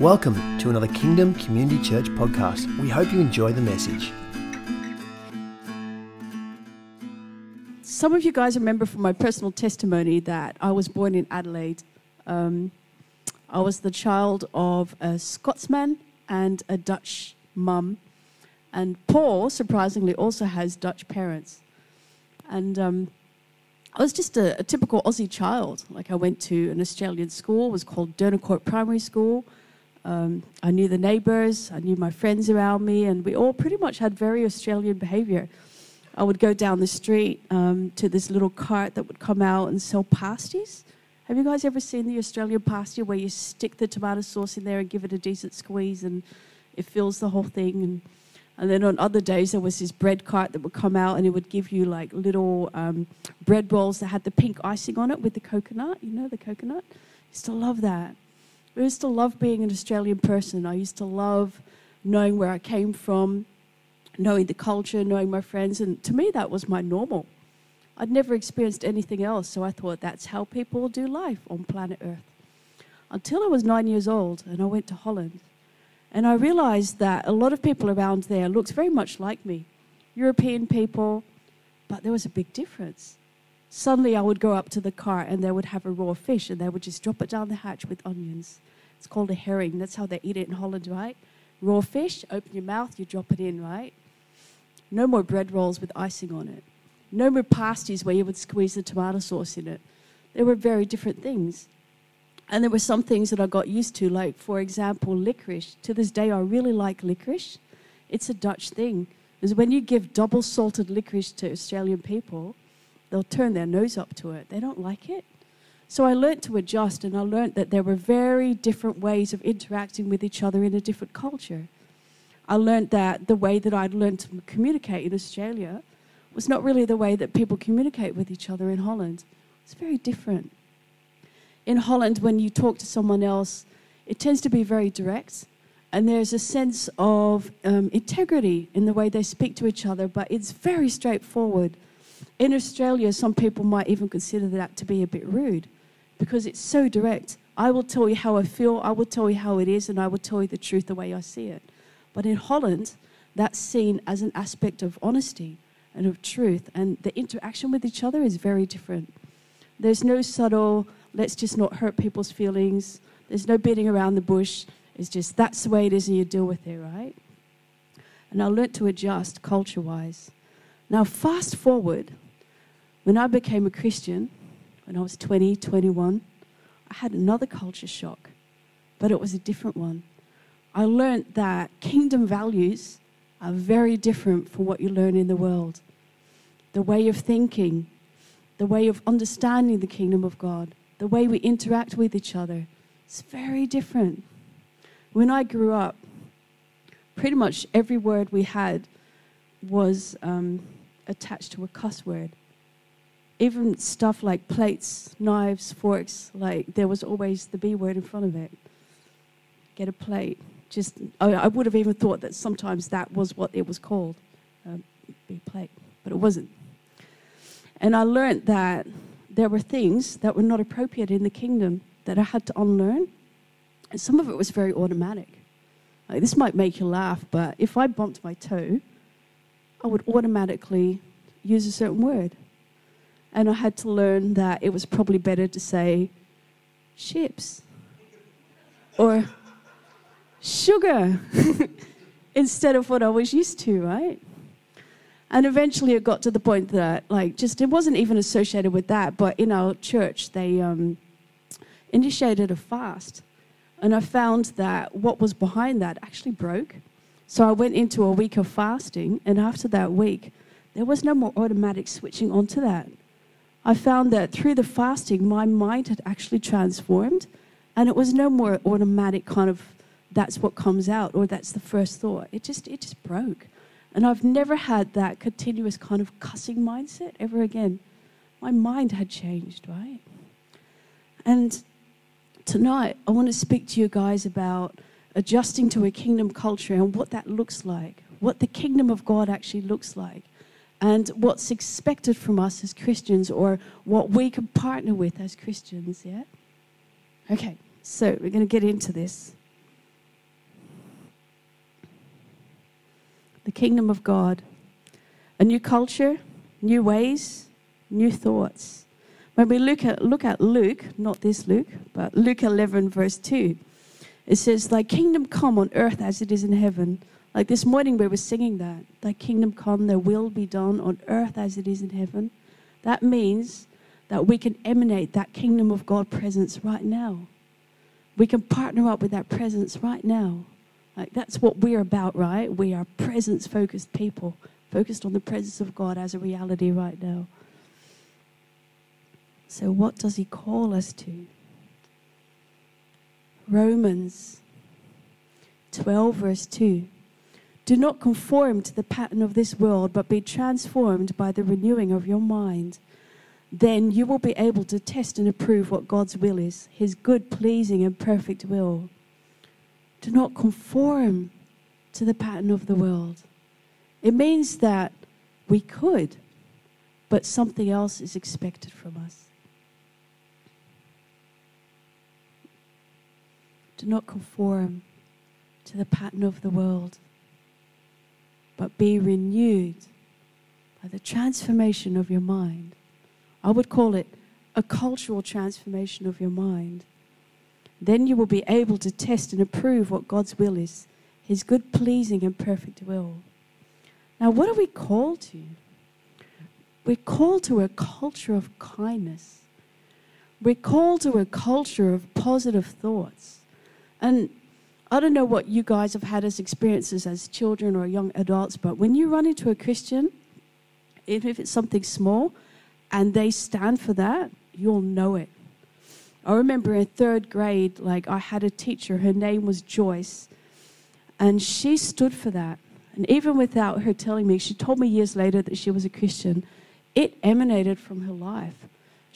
Welcome to another Kingdom Community Church podcast. We hope you enjoy the message. Some of you guys remember from my personal testimony that I was born in Adelaide. Um, I was the child of a Scotsman and a Dutch mum. And Paul, surprisingly, also has Dutch parents. And um, I was just a, a, typical Aussie child. Like I went to an Australian school, it was called Donacourt Primary School. Um, I knew the neighbours, I knew my friends around me, and we all pretty much had very Australian behaviour. I would go down the street um, to this little cart that would come out and sell pasties. Have you guys ever seen the Australian pasty where you stick the tomato sauce in there and give it a decent squeeze and it fills the whole thing? And, and then on other days, there was this bread cart that would come out and it would give you like little um, bread rolls that had the pink icing on it with the coconut. You know, the coconut? I used to love that. I used to love being an Australian person. I used to love knowing where I came from, knowing the culture, knowing my friends. And to me, that was my normal. I'd never experienced anything else, so I thought that's how people do life on planet Earth. Until I was nine years old and I went to Holland. And I realized that a lot of people around there looked very much like me European people, but there was a big difference. Suddenly, I would go up to the car and they would have a raw fish and they would just drop it down the hatch with onions. It's called a herring. That's how they eat it in Holland, right? Raw fish, open your mouth, you drop it in, right? No more bread rolls with icing on it. No more pasties where you would squeeze the tomato sauce in it. They were very different things. And there were some things that I got used to, like, for example, licorice. To this day, I really like licorice. It's a Dutch thing. Because when you give double salted licorice to Australian people, they'll turn their nose up to it. They don't like it. So I learned to adjust, and I learned that there were very different ways of interacting with each other in a different culture. I learned that the way that I'd learned to communicate in Australia was not really the way that people communicate with each other in Holland. It's very different. In Holland, when you talk to someone else, it tends to be very direct, and there's a sense of um, integrity in the way they speak to each other, but it's very straightforward. In Australia, some people might even consider that to be a bit rude because it's so direct. I will tell you how I feel, I will tell you how it is, and I will tell you the truth the way I see it. But in Holland, that's seen as an aspect of honesty and of truth, and the interaction with each other is very different. There's no subtle, let's just not hurt people's feelings, there's no beating around the bush. It's just that's the way it is, and you deal with it, right? And I learnt to adjust culture wise. Now, fast forward, when I became a Christian, when I was 20, 21, I had another culture shock, but it was a different one. I learned that kingdom values are very different from what you learn in the world. The way of thinking, the way of understanding the kingdom of God, the way we interact with each other, it's very different. When I grew up, pretty much every word we had was um, attached to a cuss word. Even stuff like plates, knives, forks, like there was always the B word in front of it. Get a plate. Just, I, would have even thought that sometimes that was what it was called, um, B plate, but it wasn't. And I learned that there were things that were not appropriate in the kingdom that I had to unlearn. And some of it was very automatic. Like, this might make you laugh, but if I bumped my toe, I would automatically use a certain word. And I had to learn that it was probably better to say chips or sugar instead of what I was used to, right? And eventually it got to the point that, like, just it wasn't even associated with that, but in our church, they um, initiated a fast. And I found that what was behind that actually broke. So I went into a week of fasting, and after that week, there was no more automatic switching onto that. I found that through the fasting, my mind had actually transformed, and it was no more automatic kind of that's what comes out or that's the first thought. It just it just broke. And I've never had that continuous kind of cussing mindset ever again. My mind had changed, right? And tonight I want to speak to you guys about adjusting to a kingdom culture and what that looks like, what the kingdom of God actually looks like, and what's expected from us as Christians or what we can partner with as Christians, yeah? Okay, so we're going to get into this. The kingdom of God, a new culture, new ways, new thoughts. When we look at, look at Luke, not this Luke, but Luke 11, verse 2, it says, Thy kingdom come on earth as it is in heaven. Like this morning we were singing that. Thy kingdom come, thy will be done on earth as it is in heaven. That means that we can emanate that kingdom of God presence right now. We can partner up with that presence right now. Like that's what we're about, right? We are presence focused people, focused on the presence of God as a reality right now. So, what does He call us to? Romans 12, verse 2. Do not conform to the pattern of this world, but be transformed by the renewing of your mind. Then you will be able to test and approve what God's will is, His good, pleasing, and perfect will. Do not conform to the pattern of the world. It means that we could, but something else is expected from us. Do not conform to the pattern of the world, but be renewed by the transformation of your mind. I would call it a cultural transformation of your mind. Then you will be able to test and approve what God's will is, His good, pleasing, and perfect will. Now, what are we called to? We're called to a culture of kindness. We're called to a culture of positive thoughts. And I don't know what you guys have had as experiences as children or young adults, but when you run into a Christian, even if it's something small, and they stand for that, you'll know it. I remember in third grade, like I had a teacher, her name was Joyce, and she stood for that. And even without her telling me, she told me years later that she was a Christian. It emanated from her life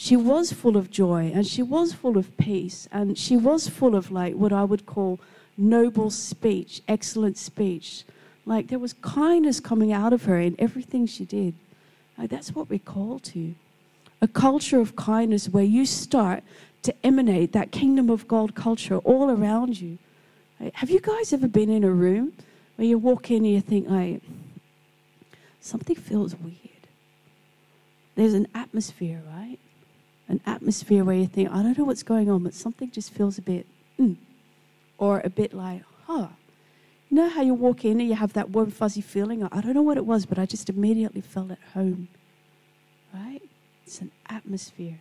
she was full of joy and she was full of peace and she was full of like what I would call noble speech, excellent speech. Like there was kindness coming out of her in everything she did. Like that's what we're called to. A culture of kindness where you start to emanate that kingdom of God culture all around you. Have you guys ever been in a room where you walk in and you think like something feels weird? There's an atmosphere, right? an atmosphere where you think, I don't know what's going on, but something just feels a bit, mm, or a bit like, huh. You know how you walk in and you have that warm, fuzzy feeling? I don't know what it was, but I just immediately felt at home. Right? It's an atmosphere.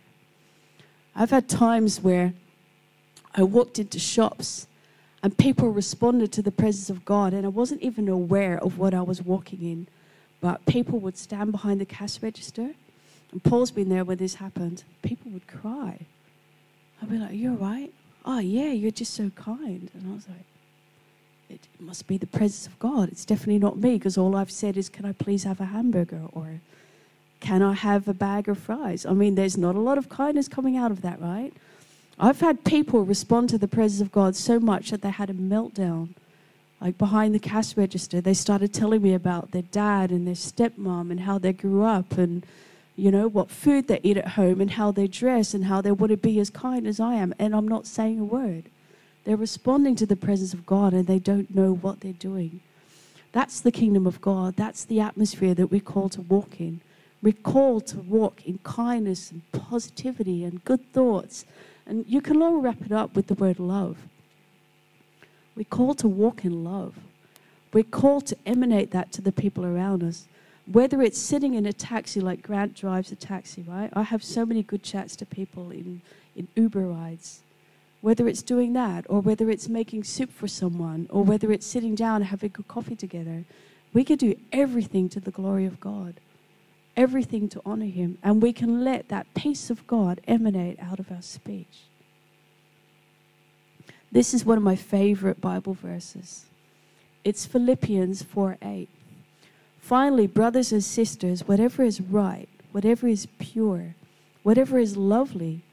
I've had times where I walked into shops and people responded to the presence of God, and I wasn't even aware of what I was walking in. But people would stand behind the cash register and Paul's been there when this happened. People would cry. I'd be like, You're right. Oh, yeah, you're just so kind. And I was like, It must be the presence of God. It's definitely not me because all I've said is, Can I please have a hamburger? Or can I have a bag of fries? I mean, there's not a lot of kindness coming out of that, right? I've had people respond to the presence of God so much that they had a meltdown. Like behind the cash register, they started telling me about their dad and their stepmom and how they grew up and you know, what food they eat at home and how they dress and how they want to be as kind as I am. And I'm not saying a word. They're responding to the presence of God and they don't know what they're doing. That's the kingdom of God. That's the atmosphere that we're called to walk in. We're called to walk in kindness and positivity and good thoughts. And you can all wrap it up with the word love. We're called to walk in love. We're called to emanate that to the people around us whether it's sitting in a taxi like Grant drives a taxi, right? I have so many good chats to people in, in Uber rides. Whether it's doing that, or whether it's making soup for someone, or whether it's sitting down and having a good coffee together, we can do everything to the glory of God, everything to honor Him, and we can let that peace of God emanate out of our speech. This is one of my favorite Bible verses. It's Philippians 4 8. Finally, brothers and sisters, whatever is right, whatever is pure, whatever is lovely,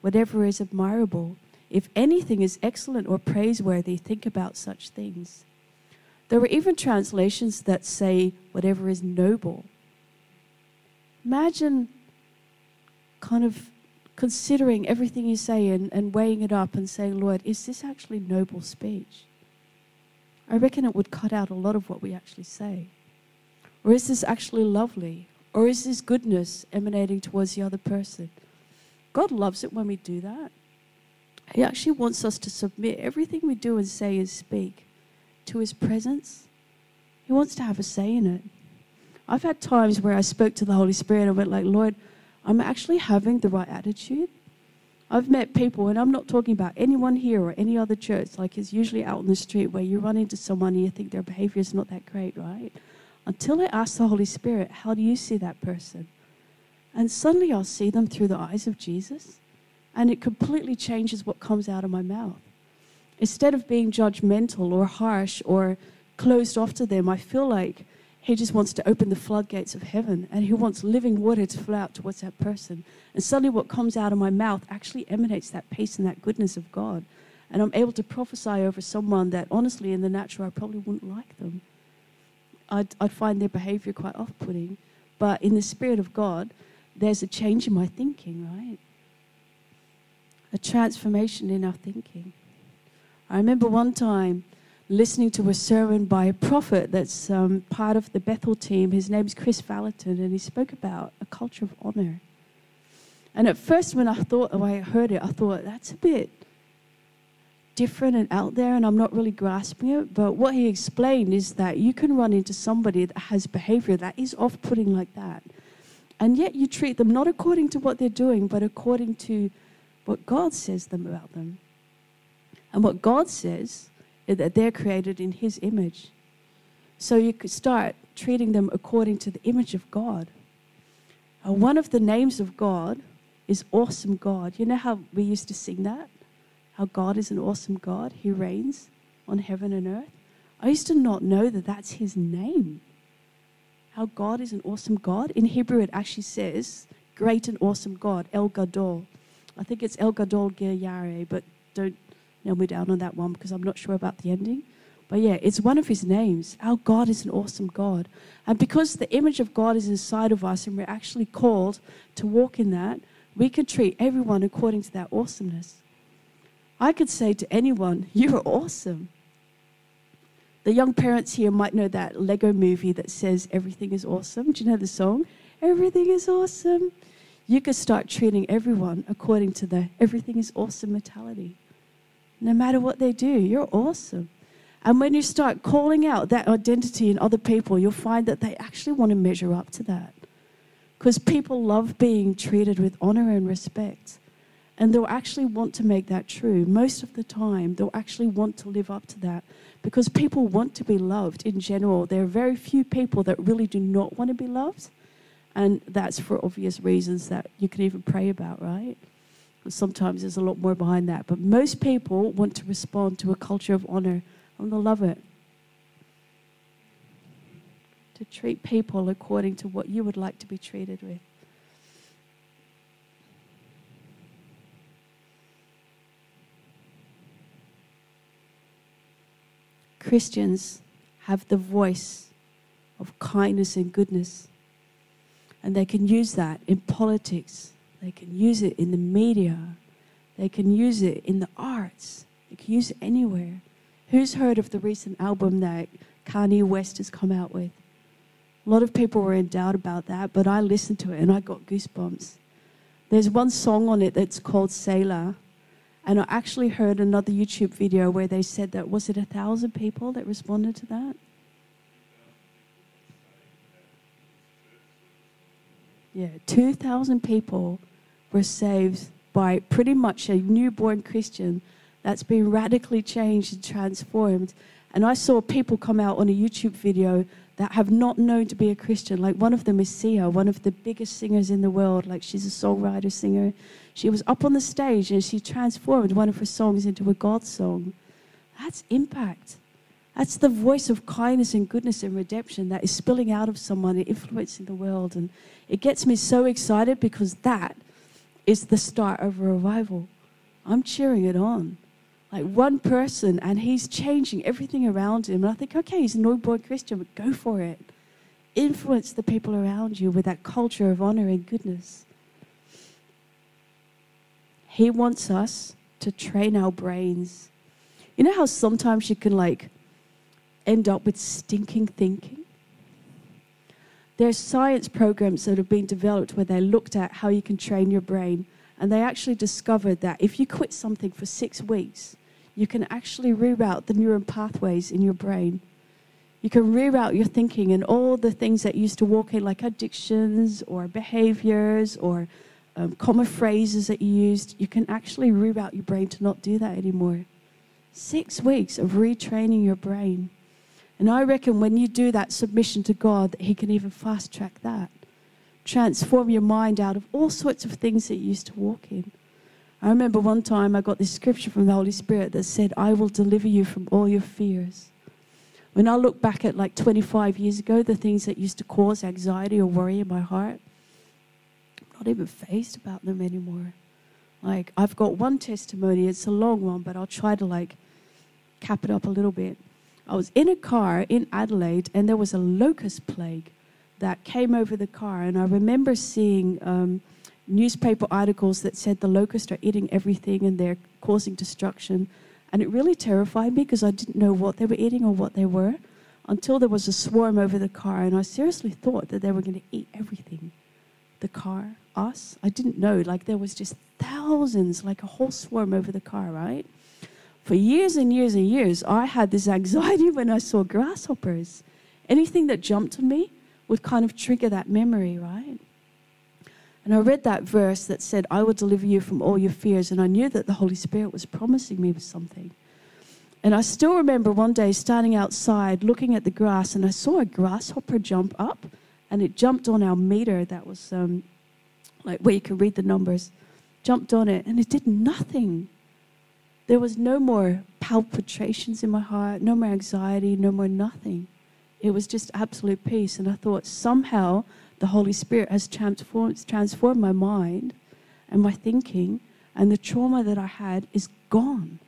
whatever is admirable, if anything is excellent or praiseworthy, think about such things. There are even translations that say whatever is noble. Imagine kind of considering everything you say and, and weighing it up and saying, Lord, is this actually noble speech? I reckon it would cut out a lot of what we actually say. Or is this actually lovely? Or is this goodness emanating towards the other person? God loves it when we do that. He actually wants us to submit everything we do and say and speak to His presence. He wants to have a say in it. I've had times where I spoke to the Holy Spirit and went like, Lord, I'm actually having the right attitude. I've met people, and I'm not talking about anyone here or any other church, like it's usually out in the street where you run into someone and you think their behavior is not that great, right? Until I ask the Holy Spirit, how do you see that person? And suddenly I'll see them through the eyes of Jesus, and it completely changes what comes out of my mouth. Instead of being judgmental or harsh or closed off to them, I feel like He just wants to open the floodgates of heaven and He wants living water to flow out towards that person. And suddenly what comes out of my mouth actually emanates that peace and that goodness of God. And I'm able to prophesy over someone that honestly, in the natural, I probably wouldn't like them. I'd, I'd find their behavior quite off putting. But in the Spirit of God, there's a change in my thinking, right? A transformation in our thinking. I remember one time listening to a sermon by a prophet that's um, part of the Bethel team. His name's Kris Vallotton, and he spoke about a culture of honor. And at first, when I thought, when I heard it, I thought that's a bit different and out there, and I'm not really grasping it. But what he explained is that you can run into somebody that has behavior that is off putting like that. And yet you treat them not according to what they're doing, but according to what God says them about them. And what God says is that they're created in His image. So you could start treating them according to the image of God. Uh, one of the names of God is Awesome God. You know how we used to sing that? How God is an awesome God. He reigns on heaven and earth. I used to not know that that's his name. How God is an awesome God. In Hebrew, it actually says, great and awesome God, El Gadol. I think it's El Gadol Yare, but don't nail me down on that one because I'm not sure about the ending. But yeah, it's one of his names. Our God is an awesome God. And because the image of God is inside of us and we're actually called to walk in that, we can treat everyone according to that awesomeness. I could say to anyone, You're awesome. The young parents here might know that Lego movie that says everything is awesome. Do you know the song? Everything is awesome. You could start treating everyone according to the everything is awesome mentality. No matter what they do, you're awesome. And when you start calling out that identity in other people, you'll find that they actually want to measure up to that. Because people love being treated with honor and respect. And they'll actually want to make that true. Most of the time, they'll actually want to live up to that because people want to be loved in general. There are very few people that really do not want to be loved. And that's for obvious reasons that you can even pray about, right? Sometimes there's a lot more behind that. But most people want to respond to a culture of honor and they'll love it. To treat people according to what you would like to be treated with. Christians have the voice of kindness and goodness. And they can use that in politics, they can use it in the media, they can use it in the arts, they can use it anywhere. Who's heard of the recent album that Kanye West has come out with? A lot of people were in doubt about that, but I listened to it and I got goosebumps. There's one song on it that's called Selah, and I actually heard another YouTube video where they said that was it a thousand people that responded to that? Yeah, 2,000 people were saved by pretty much a newborn Christian that's been radically changed and transformed. And I saw people come out on a YouTube video that have not known to be a Christian. Like one of them is Sia, one of the biggest singers in the world. Like she's a songwriter, singer. She was up on the stage and she transformed one of her songs into a God song. That's impact. That's the voice of kindness and goodness and redemption that is spilling out of someone and influencing the world. And it gets me so excited because that is the start of a revival. I'm cheering it on like one person and he's changing everything around him. And I think, okay, he's a boy Christian, but go for it. Influence the people around you with that culture of honor and goodness. He wants us to train our brains. You know how sometimes you can like end up with stinking thinking? There's science programs that have been developed where they looked at how you can train your brain, and they actually discovered that if you quit something for six weeks, you can actually reroute the neuron pathways in your brain. You can reroute your thinking and all the things that used to walk in, like addictions or behaviors or um, common phrases that you used. You can actually reroute your brain to not do that anymore. Six weeks of retraining your brain. And I reckon when you do that submission to God, that He can even fast track that. Transform your mind out of all sorts of things that you used to walk in. I remember one time I got this scripture from the Holy Spirit that said, I will deliver you from all your fears. When I look back at like 25 years ago, the things that used to cause anxiety or worry in my heart, I'm not even fazed about them anymore. Like, I've got one testimony, it's a long one, but I'll try to like cap it up a little bit. I was in a car in Adelaide and there was a locust plague that came over the car. And I remember seeing um, newspaper articles that said the locusts are eating everything and they're causing destruction. And it really terrified me because I didn't know what they were eating or what they were until there was a swarm over the car. And I seriously thought that they were going to eat everything the car, us. I didn't know. Like there was just thousands, like a whole swarm over the car, right? For years and years and years, I had this anxiety when I saw grasshoppers. Anything that jumped on me would kind of trigger that memory, right? And I read that verse that said, I will deliver you from all your fears. And I knew that the Holy Spirit was promising me with something. And I still remember one day standing outside looking at the grass, and I saw a grasshopper jump up, and it jumped on our meter that was um, like where you can read the numbers, jumped on it, and it did nothing. There was no more palpitations in my heart, no more anxiety, no more nothing. It was just absolute peace. And I thought somehow the Holy Spirit has transformed, transformed my mind and my thinking, and the trauma that I had is gone.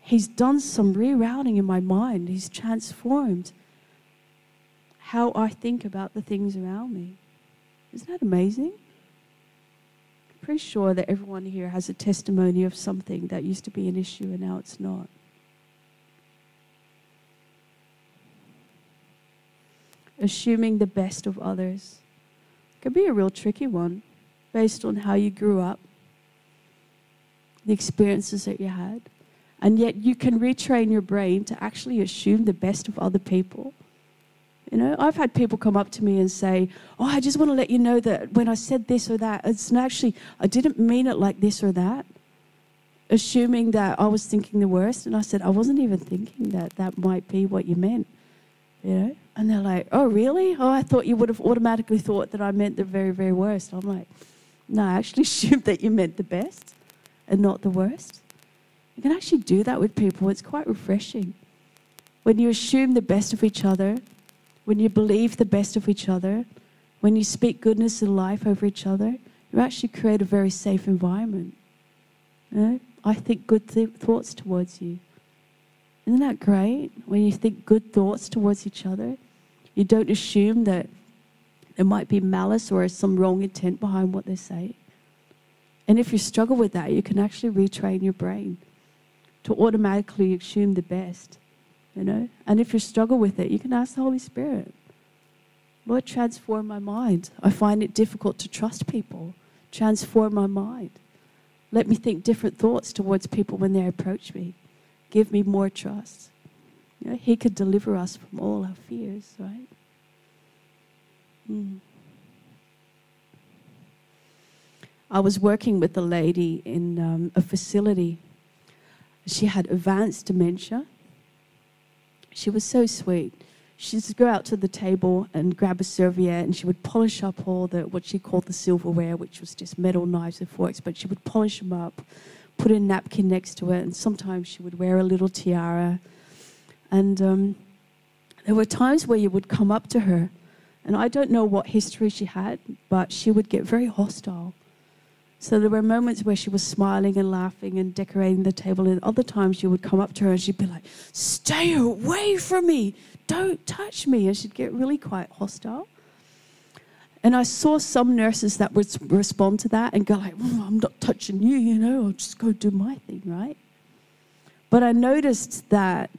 He's done some rerouting in my mind, He's transformed how I think about the things around me. Isn't that amazing? pretty sure that everyone here has a testimony of something that used to be an issue and now it's not. Assuming the best of others can be a real tricky one based on how you grew up, the experiences that you had. And yet you can retrain your brain to actually assume the best of other people you know, I've had people come up to me and say, Oh, I just want to let you know that when I said this or that, it's actually, I didn't mean it like this or that, assuming that I was thinking the worst. And I said, I wasn't even thinking that that might be what you meant, you know? And they're like, Oh, really? Oh, I thought you would have automatically thought that I meant the very, very worst. I'm like, No, I actually assumed that you meant the best and not the worst. You can actually do that with people, it's quite refreshing. When you assume the best of each other, when you believe the best of each other, when you speak goodness and life over each other, you actually create a very safe environment. You know? I think good th- thoughts towards you. Isn't that great? When you think good thoughts towards each other, you don't assume that there might be malice or some wrong intent behind what they say. And if you struggle with that, you can actually retrain your brain to automatically assume the best you know. And if you struggle with it, you can ask the Holy Spirit, Lord, transform my mind. I find it difficult to trust people. Transform my mind. Let me think different thoughts towards people when they approach me. Give me more trust. You know, he could deliver us from all our fears, right? Mm. I was working with a lady in um, a facility. She had advanced dementia she was so sweet. She used to go out to the table and grab a serviette and she would polish up all the what she called the silverware, which was just metal knives and forks, but she would polish them up, put a napkin next to it, and sometimes she would wear a little tiara. And um, there were times where you would come up to her, and I don't know what history she had, but she would get very hostile. So there were moments where she was smiling and laughing and decorating the table, and other times you would come up to her and she'd be like, Stay away from me, don't touch me. And she'd get really quite hostile. And I saw some nurses that would respond to that and go like, I'm not touching you, you know, I'll just go do my thing, right? But I noticed that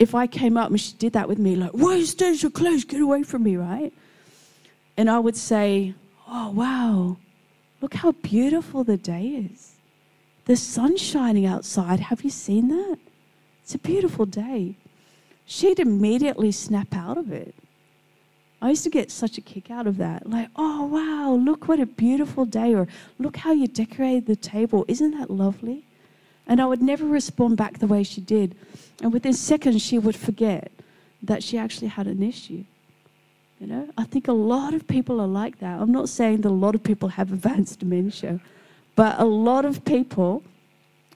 if I came up and she did that with me, like, why you staying so close? Get away from me, right? And I would say, Oh, wow, look how beautiful the day is. The sun's shining outside. Have you seen that? It's a beautiful day. She'd immediately snap out of it. I used to get such a kick out of that. Like, oh, wow, look what a beautiful day. Or look how you decorated the table. Isn't that lovely? And I would never respond back the way she did. And within seconds, she would forget that she actually had an issue. You know, I think a lot of people are like that. I'm not saying that a lot of people have advanced dementia, but a lot of people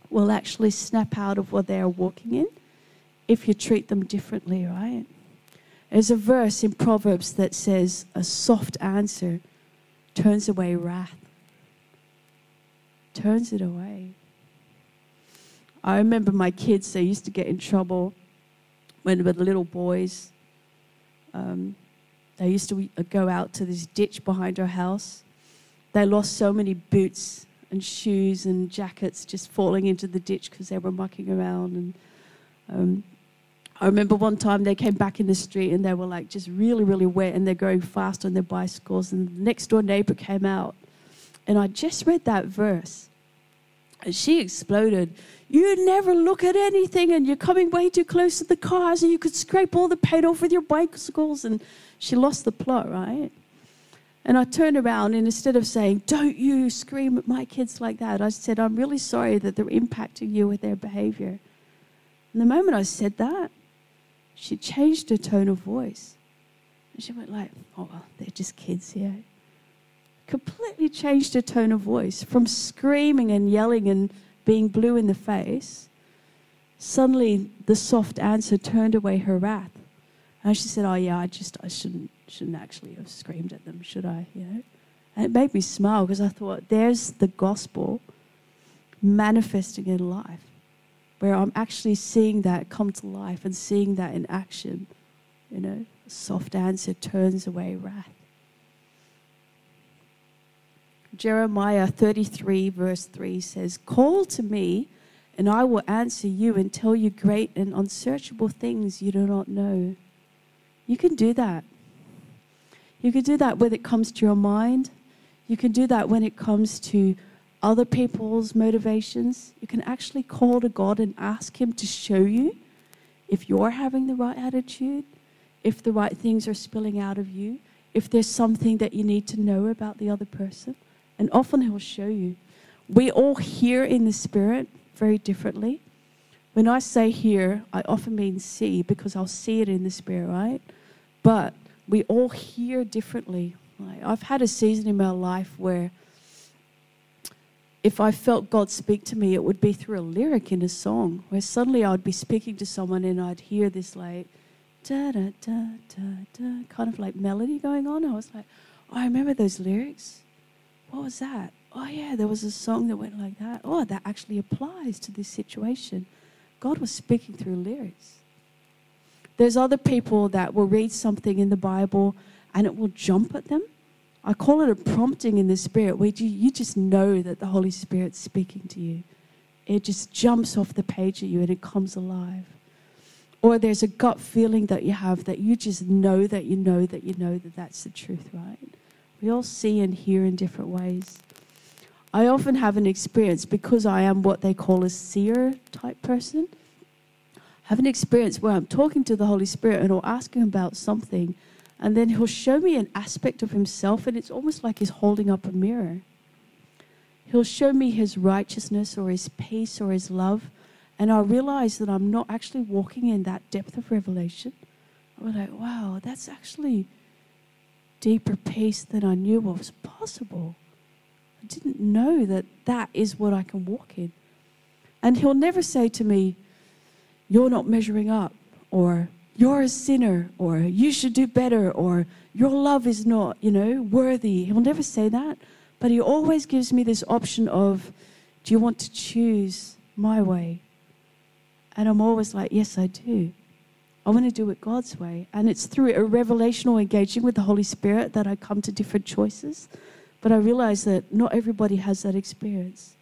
will actually snap out of what they are walking in if you treat them differently, right? There's a verse in Proverbs that says, A soft answer turns away wrath, turns it away. I remember my kids, they used to get in trouble when they were little boys. Um, they used to go out to this ditch behind our house. They lost so many boots and shoes and jackets just falling into the ditch because they were mucking around. And um, I remember one time they came back in the street and they were like just really, really wet and they're going fast on their bicycles. And the next door neighbor came out. And I just read that verse. And she exploded. You never look at anything and you're coming way too close to the cars and you could scrape all the paint off with your bicycles. And she lost the plot, right? And I turned around and instead of saying, Don't you scream at my kids like that, I said, I'm really sorry that they're impacting you with their behavior. And the moment I said that, she changed her tone of voice. And she went like, Oh, well, they're just kids here. Completely changed her tone of voice from screaming and yelling and being blue in the face. Suddenly, the soft answer turned away her wrath. And she said, "Oh yeah, I just I shouldn't shouldn't actually have screamed at them, should I? You know." And it made me smile because I thought, "There's the gospel manifesting in life, where I'm actually seeing that come to life and seeing that in action." You know, soft answer turns away wrath. Jeremiah 33, verse 3 says, Call to me, and I will answer you and tell you great and unsearchable things you do not know. You can do that. You can do that when it comes to your mind. You can do that when it comes to other people's motivations. You can actually call to God and ask Him to show you if you're having the right attitude, if the right things are spilling out of you, if there's something that you need to know about the other person. And often He'll show you. We all hear in the Spirit very differently. When I say hear, I often mean see because I'll see it in the Spirit, right? But we all hear differently. Like I've had a season in my life where if I felt God speak to me, it would be through a lyric in a song, where suddenly I'd be speaking to someone and I'd hear this like da da da da da kind of like melody going on. I was like, oh, I remember those lyrics. What was that? Oh yeah, there was a song that went like that. Oh, that actually applies to this situation. God was speaking through lyrics. There's other people that will read something in the Bible and it will jump at them. I call it a prompting in the Spirit where you, you just know that the Holy Spirit's speaking to you. It just jumps off the page at you and it comes alive. Or there's a gut feeling that you have that you just know that you know that you know that that's the truth, right? We all see and hear in different ways. I often have an experience because I am what they call a seer type person I have an experience where I'm talking to the Holy Spirit and I'll ask him about something, and then he'll show me an aspect of himself, and it's almost like he's holding up a mirror. He'll show me his righteousness or his peace or his love, and I realize that I'm not actually walking in that depth of revelation. I'm like, wow, that's actually deeper peace than I knew was possible. I didn't know that that is what I can walk in. And he'll never say to me, you're not measuring up, or you're a sinner, or you should do better, or your love is not, you know, worthy. He'll never say that. But he always gives me this option of, do you want to choose my way? And I'm always like, yes, I do. I want to do it God's way. And it's through a revelational engaging with the Holy Spirit that I come to different choices. But I realize that not everybody has that experience.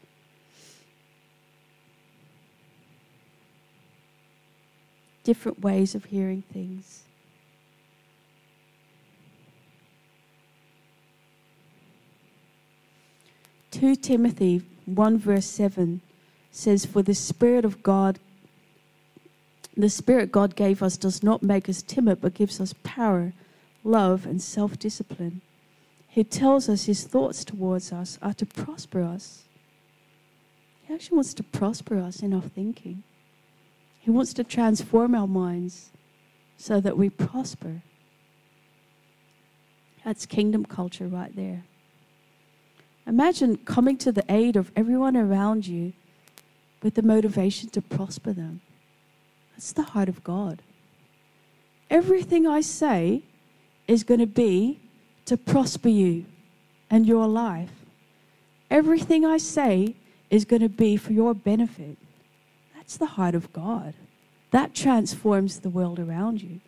Different ways of hearing things. Two Timothy one verse seven says, For the Spirit of God the Spirit God gave us does not make us timid, but gives us power, love, and self discipline. He tells us his thoughts towards us are to prosper us. He actually wants to prosper us in our thinking. He wants to transform our minds so that we prosper. That's kingdom culture right there. Imagine coming to the aid of everyone around you with the motivation to prosper them. That's the heart of God. Everything I say is going to be to prosper you and your life. Everything I say is going to be for your benefit. That's the heart of God. That transforms the world around you.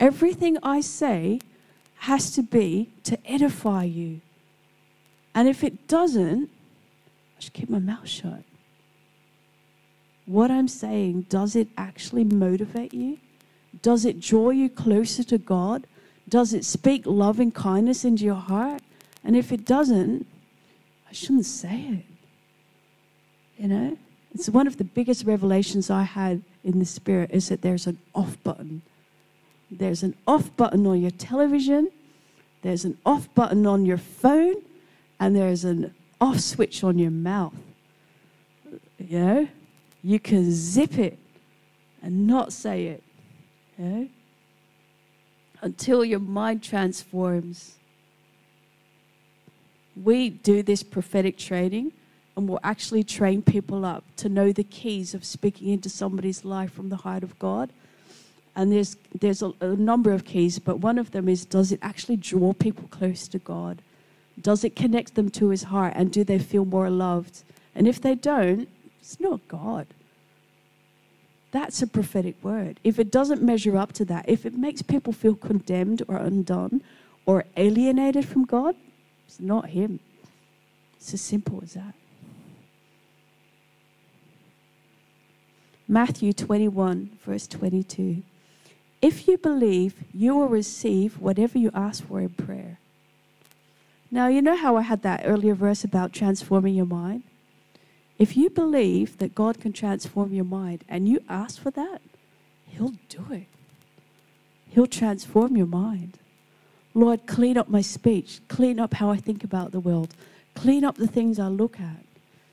Everything I say has to be to edify you. And if it doesn't, I should keep my mouth shut. What I'm saying, does it actually motivate you? Does it draw you closer to God? Does it speak love and kindness into your heart? And if it doesn't, I shouldn't say it. You know? It's one of the biggest revelations I had in the spirit is that there's an off button. There's an off button on your television, there's an off button on your phone, and there's an off switch on your mouth. You know? You can zip it and not say it. Know? Until your mind transforms. We do this prophetic training and we'll actually train people up to know the keys of speaking into somebody's life from the heart of God. And there's, there's a, a number of keys, but one of them is does it actually draw people close to God? Does it connect them to his heart? And do they feel more loved? And if they don't, it's not God. That's a prophetic word. If it doesn't measure up to that, if it makes people feel condemned or undone or alienated from God, it's not Him. It's as simple as that. Matthew 21, verse 22. If you believe, you will receive whatever you ask for in prayer. Now, you know how I had that earlier verse about transforming your mind? If you believe that God can transform your mind and you ask for that, He'll do it. He'll transform your mind. Lord, clean up my speech, clean up how I think about the world, clean up the things I look at.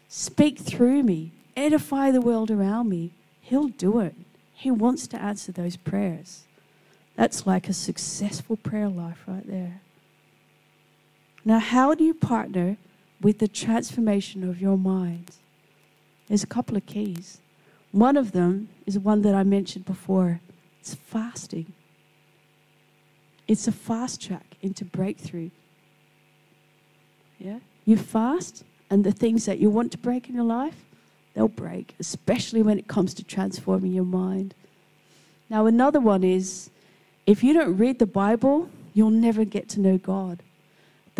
Speak through me, edify the world around me. He'll do it. He wants to answer those prayers. That's like a successful prayer life right there. Now, how do you partner with the transformation of your mind? There's a couple of keys. One of them is one that I mentioned before it's fasting. It's a fast track into breakthrough. Yeah? You fast, and the things that you want to break in your life, they'll break, especially when it comes to transforming your mind. Now, another one is if you don't read the Bible, you'll never get to know God.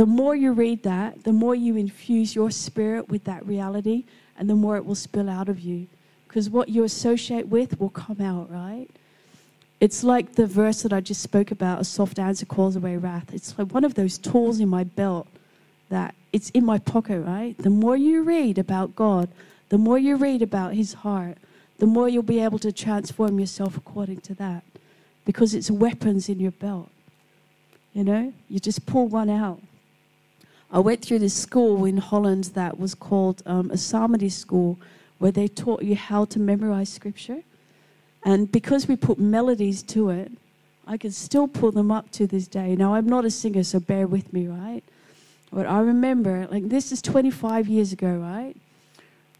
The more you read that, the more you infuse your spirit with that reality, and the more it will spill out of you. Because what you associate with will come out, right? It's like the verse that I just spoke about a soft answer calls away wrath. It's like one of those tools in my belt that it's in my pocket, right? The more you read about God, the more you read about his heart, the more you'll be able to transform yourself according to that because it's weapons in your belt. You know, you just pull one out. I went through this school in Holland that was called um, a psalmody school where they taught you how to memorize scripture. And because we put melodies to it, I can still pull them up to this day. Now, I'm not a singer, so bear with me, right? But I remember, like, this is 25 years ago, right?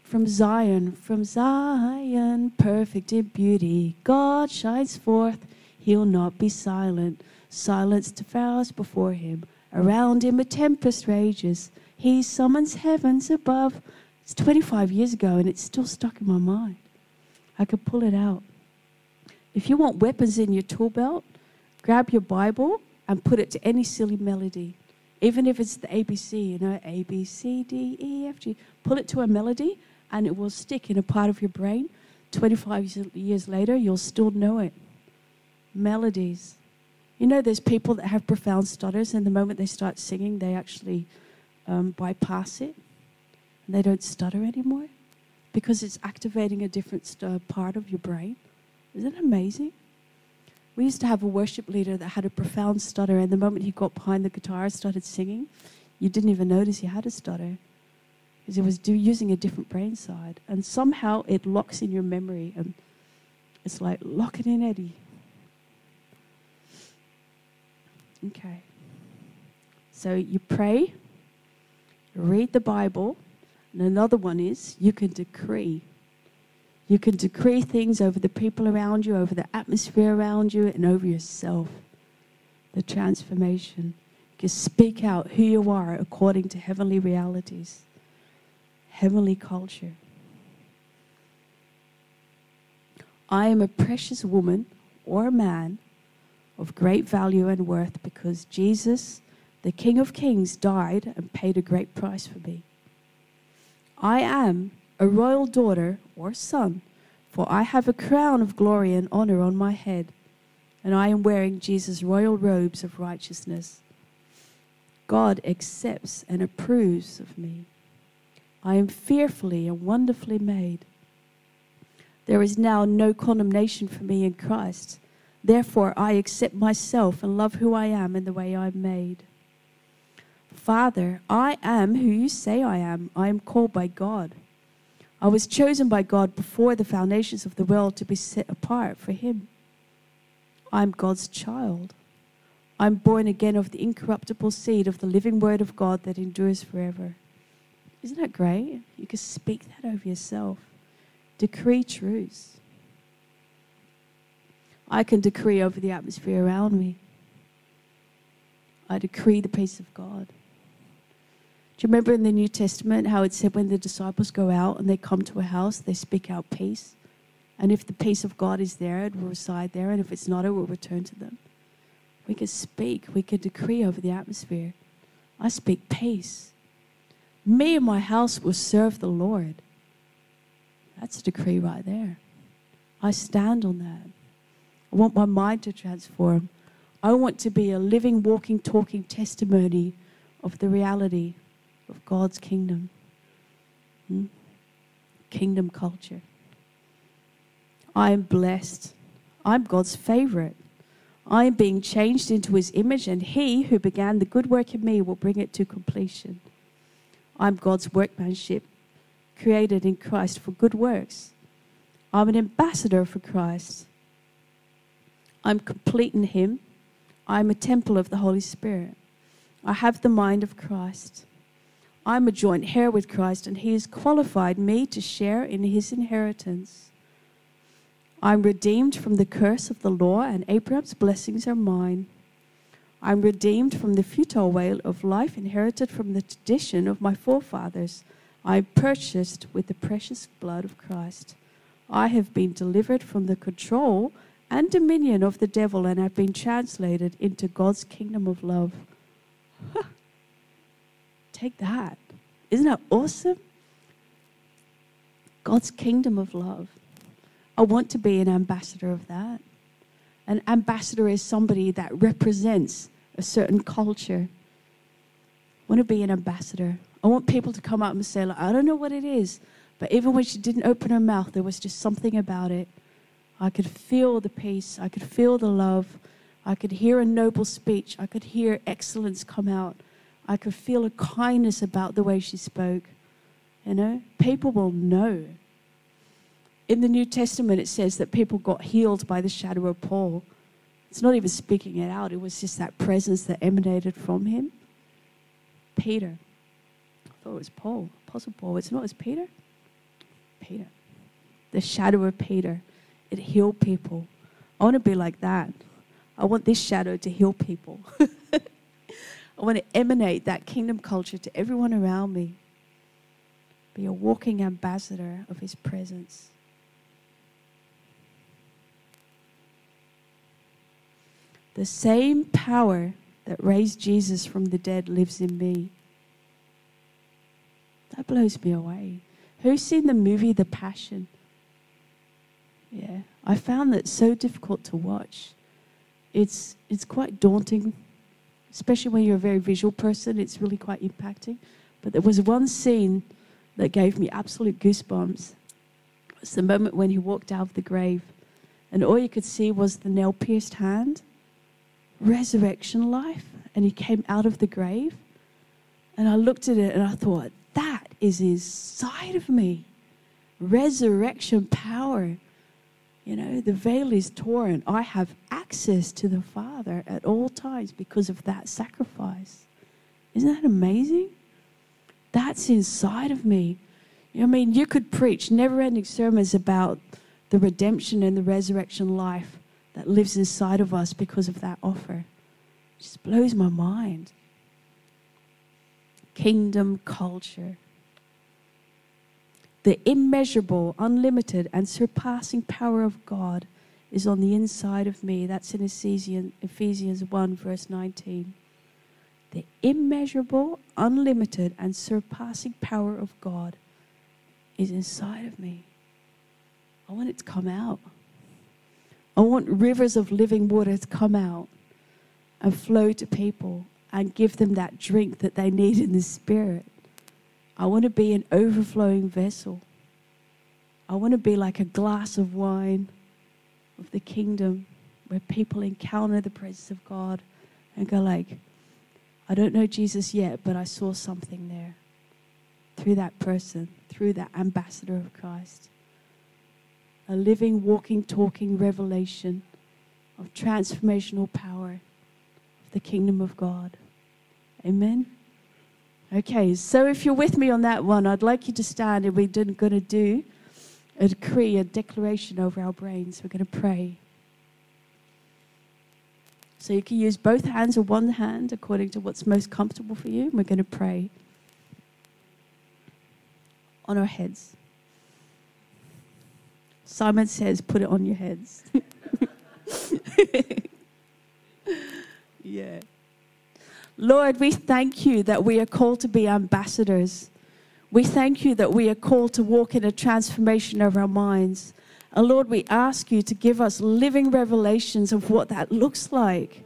From Zion, from Zion, perfect in beauty, God shines forth, he'll not be silent. Silence devours before him. Around him a tempest rages. He summons heavens above. It's 25 years ago and it's still stuck in my mind. I could pull it out. If you want weapons in your tool belt, grab your Bible and put it to any silly melody. Even if it's the ABC, you know, A, B, C, D, E, F, G. Pull it to a melody and it will stick in a part of your brain. 25 years later, you'll still know it. Melodies. You know, there's people that have profound stutters, and the moment they start singing, they actually um, bypass it. and they don't stutter anymore because it's activating a different st- part of your brain. Isn't it amazing? We used to have a worship leader that had a profound stutter, and the moment he got behind the guitar and started singing, you didn't even notice he had a stutter because he was do, using a different brain side. And somehow it locks in your memory, and it's like, lock it in, Eddie. Okay. So you pray, read the Bible, and another one is you can decree. You can decree things over the people around you, over the atmosphere around you, and over yourself. The transformation. You can speak out who you are according to heavenly realities, heavenly culture. I am a precious woman or a man of great value and worth because Jesus, the King of Kings, died and paid a great price for me. I am a royal daughter or son, for I have a crown of glory and honor on my head, and I am wearing Jesus' royal robes of righteousness. God accepts and approves of me. I am fearfully and wonderfully made. There is now no condemnation for me in Christ. Therefore, I accept myself and love who I am and the way I'm made. Father, I am who you say I am. I am called by God. I was chosen by God before the foundations of the world to be set apart for Him. I'm God's child. I'm born again of the incorruptible seed of the living word of God that endures forever. Isn't that great? You can speak that over yourself. Decree truths. I can decree over the atmosphere around me. I decree the peace of God. Do you remember in the New Testament how it said when the disciples go out and they come to a house, they speak out peace? And if the peace of God is there, it will reside there. And if it's not, it will return to them. We can speak, we can decree over the atmosphere. I speak peace. Me and my house will serve the Lord. That's a decree right there. I stand on that. I want my mind to transform. I want to be a living, walking, talking testimony of the reality of God's kingdom. Hmm? Kingdom culture. I am blessed. I'm God's favorite. I am being changed into his image, and he who began the good work in me will bring it to completion. I'm God's workmanship, created in Christ for good works. I'm an ambassador for Christ. I'm complete in Him. I'm a temple of the Holy Spirit. I have the mind of Christ. I'm a joint heir with Christ, and He has qualified me to share in His inheritance. I'm redeemed from the curse of the law, and Abraham's blessings are mine. I'm redeemed from the futile way of life inherited from the tradition of my forefathers. I'm purchased with the precious blood of Christ. I have been delivered from the control and dominion of the devil and have been translated into God's kingdom of love. Take that. Isn't that awesome? God's kingdom of love. I want to be an ambassador of that. An ambassador is somebody that represents a certain culture. I want to be an ambassador. I want people to come up and say, like, I don't know what it is, but even when she didn't open her mouth, there was just something about it I could feel the peace. I could feel the love. I could hear a noble speech. I could hear excellence come out. I could feel a kindness about the way she spoke. You know, people will know. In the New Testament, it says that people got healed by the shadow of Paul. It's not even speaking it out, it was just that presence that emanated from him. Peter. I thought it was Paul, Apostle Paul. It's not, it's Peter? Peter. The shadow of Peter. It healed people. I want to be like that. I want this shadow to heal people. I want to emanate that kingdom culture to everyone around me. Be a walking ambassador of his presence. The same power that raised Jesus from the dead lives in me. That blows me away. Who's seen the movie The Passion? Yeah, I found that so difficult to watch. It's it's quite daunting, especially when you're a very visual person. It's really quite impacting. But there was one scene that gave me absolute goosebumps. It's the moment when he walked out of the grave, and all you could see was the nail pierced hand, resurrection life, and he came out of the grave. And I looked at it and I thought, that is inside of me. Resurrection power. You know, the veil is torn. I have access to the Father at all times because of that sacrifice. Isn't that amazing? That's inside of me. I mean, you could preach never ending sermons about the redemption and the resurrection life that lives inside of us because of that offer. It just blows my mind. Kingdom culture. The immeasurable, unlimited, and surpassing power of God is on the inside of me. That's in Ephesians 1, verse 19 the immeasurable, unlimited, and surpassing power of God is inside of me. I want it to come out. I want rivers of living water to come out and flow to people and give them that drink that they need in the spirit. I want to be an overflowing vessel. I want to be like a glass of wine of the kingdom where people encounter the presence of God and go like, I don't know Jesus yet, but I saw something there through that person, through that ambassador of Christ. A living, walking, talking revelation of transformational power of the kingdom of God. Amen. Okay, so if you're with me on that one, I'd like you to stand and we're going to do a decree, a declaration over our brains. We're going to pray. So you can use both hands or one hand according to what's most comfortable for you. We're going to pray on our heads. Simon says, put it on your heads. yeah. Lord, we thank you that we are called to be ambassadors. We thank you that we are called to walk in a transformation of our minds. And Lord, we ask you to give us living revelations of what that looks like.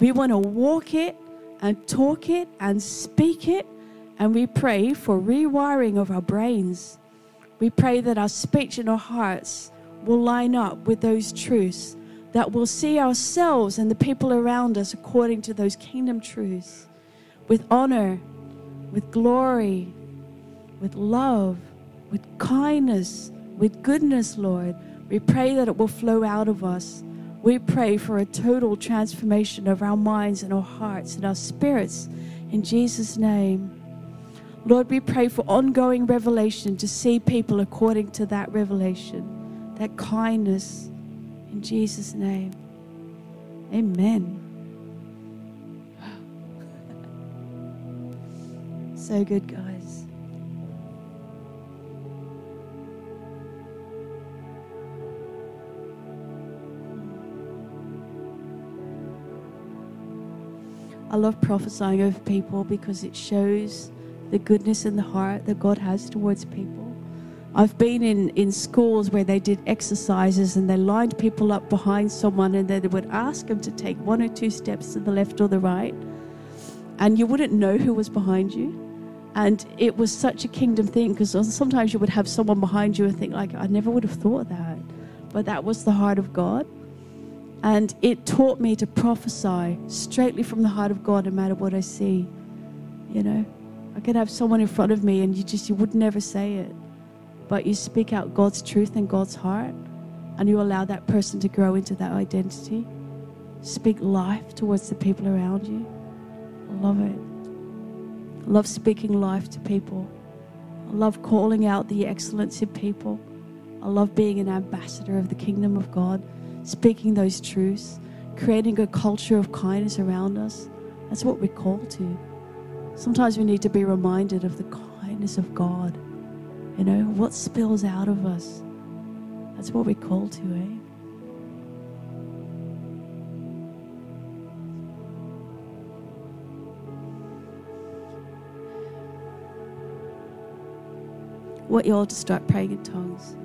We want to walk it and talk it and speak it. And we pray for rewiring of our brains. We pray that our speech and our hearts will line up with those truths, that we'll see ourselves and the people around us according to those kingdom truths with honor, with glory, with love, with kindness, with goodness, Lord. We pray that it will flow out of us. We pray for a total transformation of our minds and our hearts and our spirits in Jesus' name. Lord, we pray for ongoing revelation to see people according to that revelation, that kindness in Jesus' name. Amen. So good, guys. I love prophesying over people because it shows the goodness in the heart that God has towards people. I've been in, in schools where they did exercises and they lined people up behind someone and they would ask them to take one or two steps to the left or the right. And you wouldn't know who was behind you. And it was such a kingdom thing because sometimes you would have someone behind you and think, like, I never would have thought that. But that was the heart of God. And it taught me to prophesy straightly from the heart of God no matter what I see. You know, I could have someone in front of me and you just, you would never say it. But you speak out God's truth and God's heart and you allow that person to grow into that identity. Speak life towards the people around you. I love it. I love speaking life to people. I love calling out the excellence in people. I love being an ambassador of the kingdom of God speaking those truths, creating a culture of kindness around us. That's what we're called to. Sometimes we need to be reminded of the kindness of God. You know, what spills out of us. That's what we're called to, eh? What you all to start praying in tongues.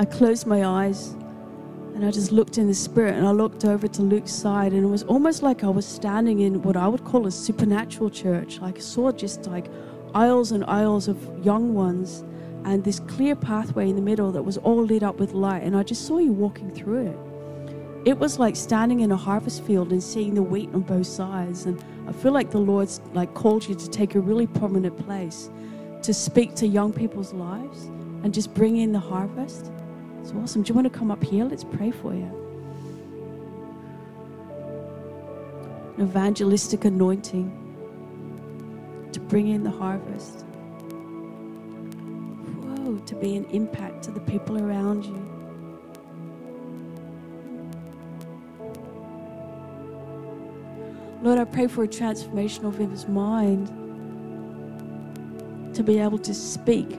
I closed my eyes and I just looked in the spirit and I looked over to Luke's side and it was almost like I was standing in what I would call a supernatural church. Like I saw just like aisles and aisles of young ones and this clear pathway in the middle that was all lit up with light and I just saw you walking through it. It was like standing in a harvest field and seeing the wheat on both sides and I feel like the Lord's like called you to take a really prominent place to speak to young people's lives and just bring in the harvest. It's awesome. Do you want to come up here? Let's pray for you. An evangelistic anointing to bring in the harvest. Whoa, to be an impact to the people around you. Lord, I pray for a transformation of his mind to be able to speak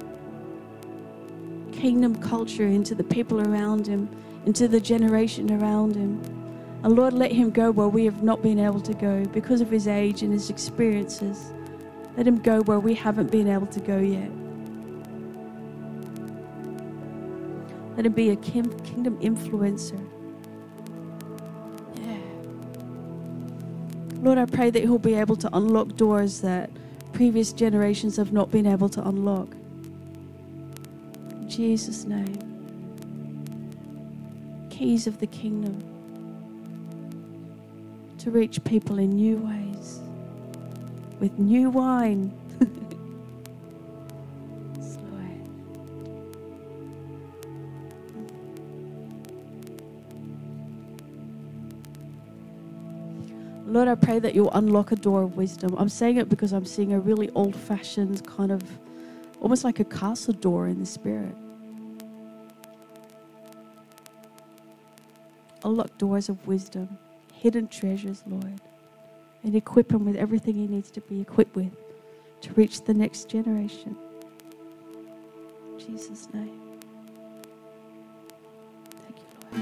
kingdom culture into the people around him, into the generation around him. And Lord, let him go where we have not been able to go because of his age and his experiences. Let him go where we haven't been able to go yet. Let him be a kingdom influencer. Yeah. Lord, I pray that he'll be able to unlock doors that previous generations have not been able to unlock. Jesus' name. Keys of the kingdom to reach people in new ways with new wine. Lord, I pray that you'll unlock a door of wisdom. I'm saying it because I'm seeing a really old fashioned kind of almost like a castle door in the spirit. Oh, Unlock doors of wisdom, hidden treasures, Lord, and equip him with everything he needs to be equipped with to reach the next generation. In Jesus' name. Thank you, Lord.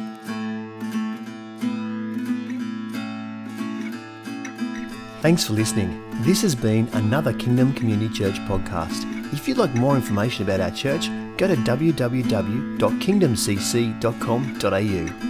Thanks for listening. This has been another Kingdom Community Church podcast. If you'd like more information about our church, go to www.kingdomcc.com.au.